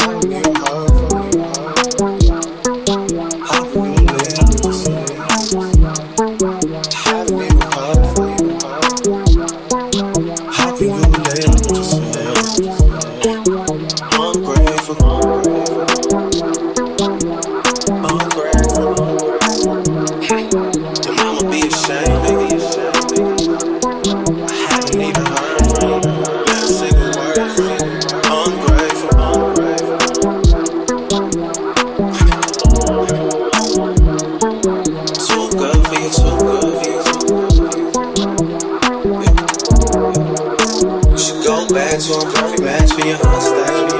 Go back to a perfect match for your unstable.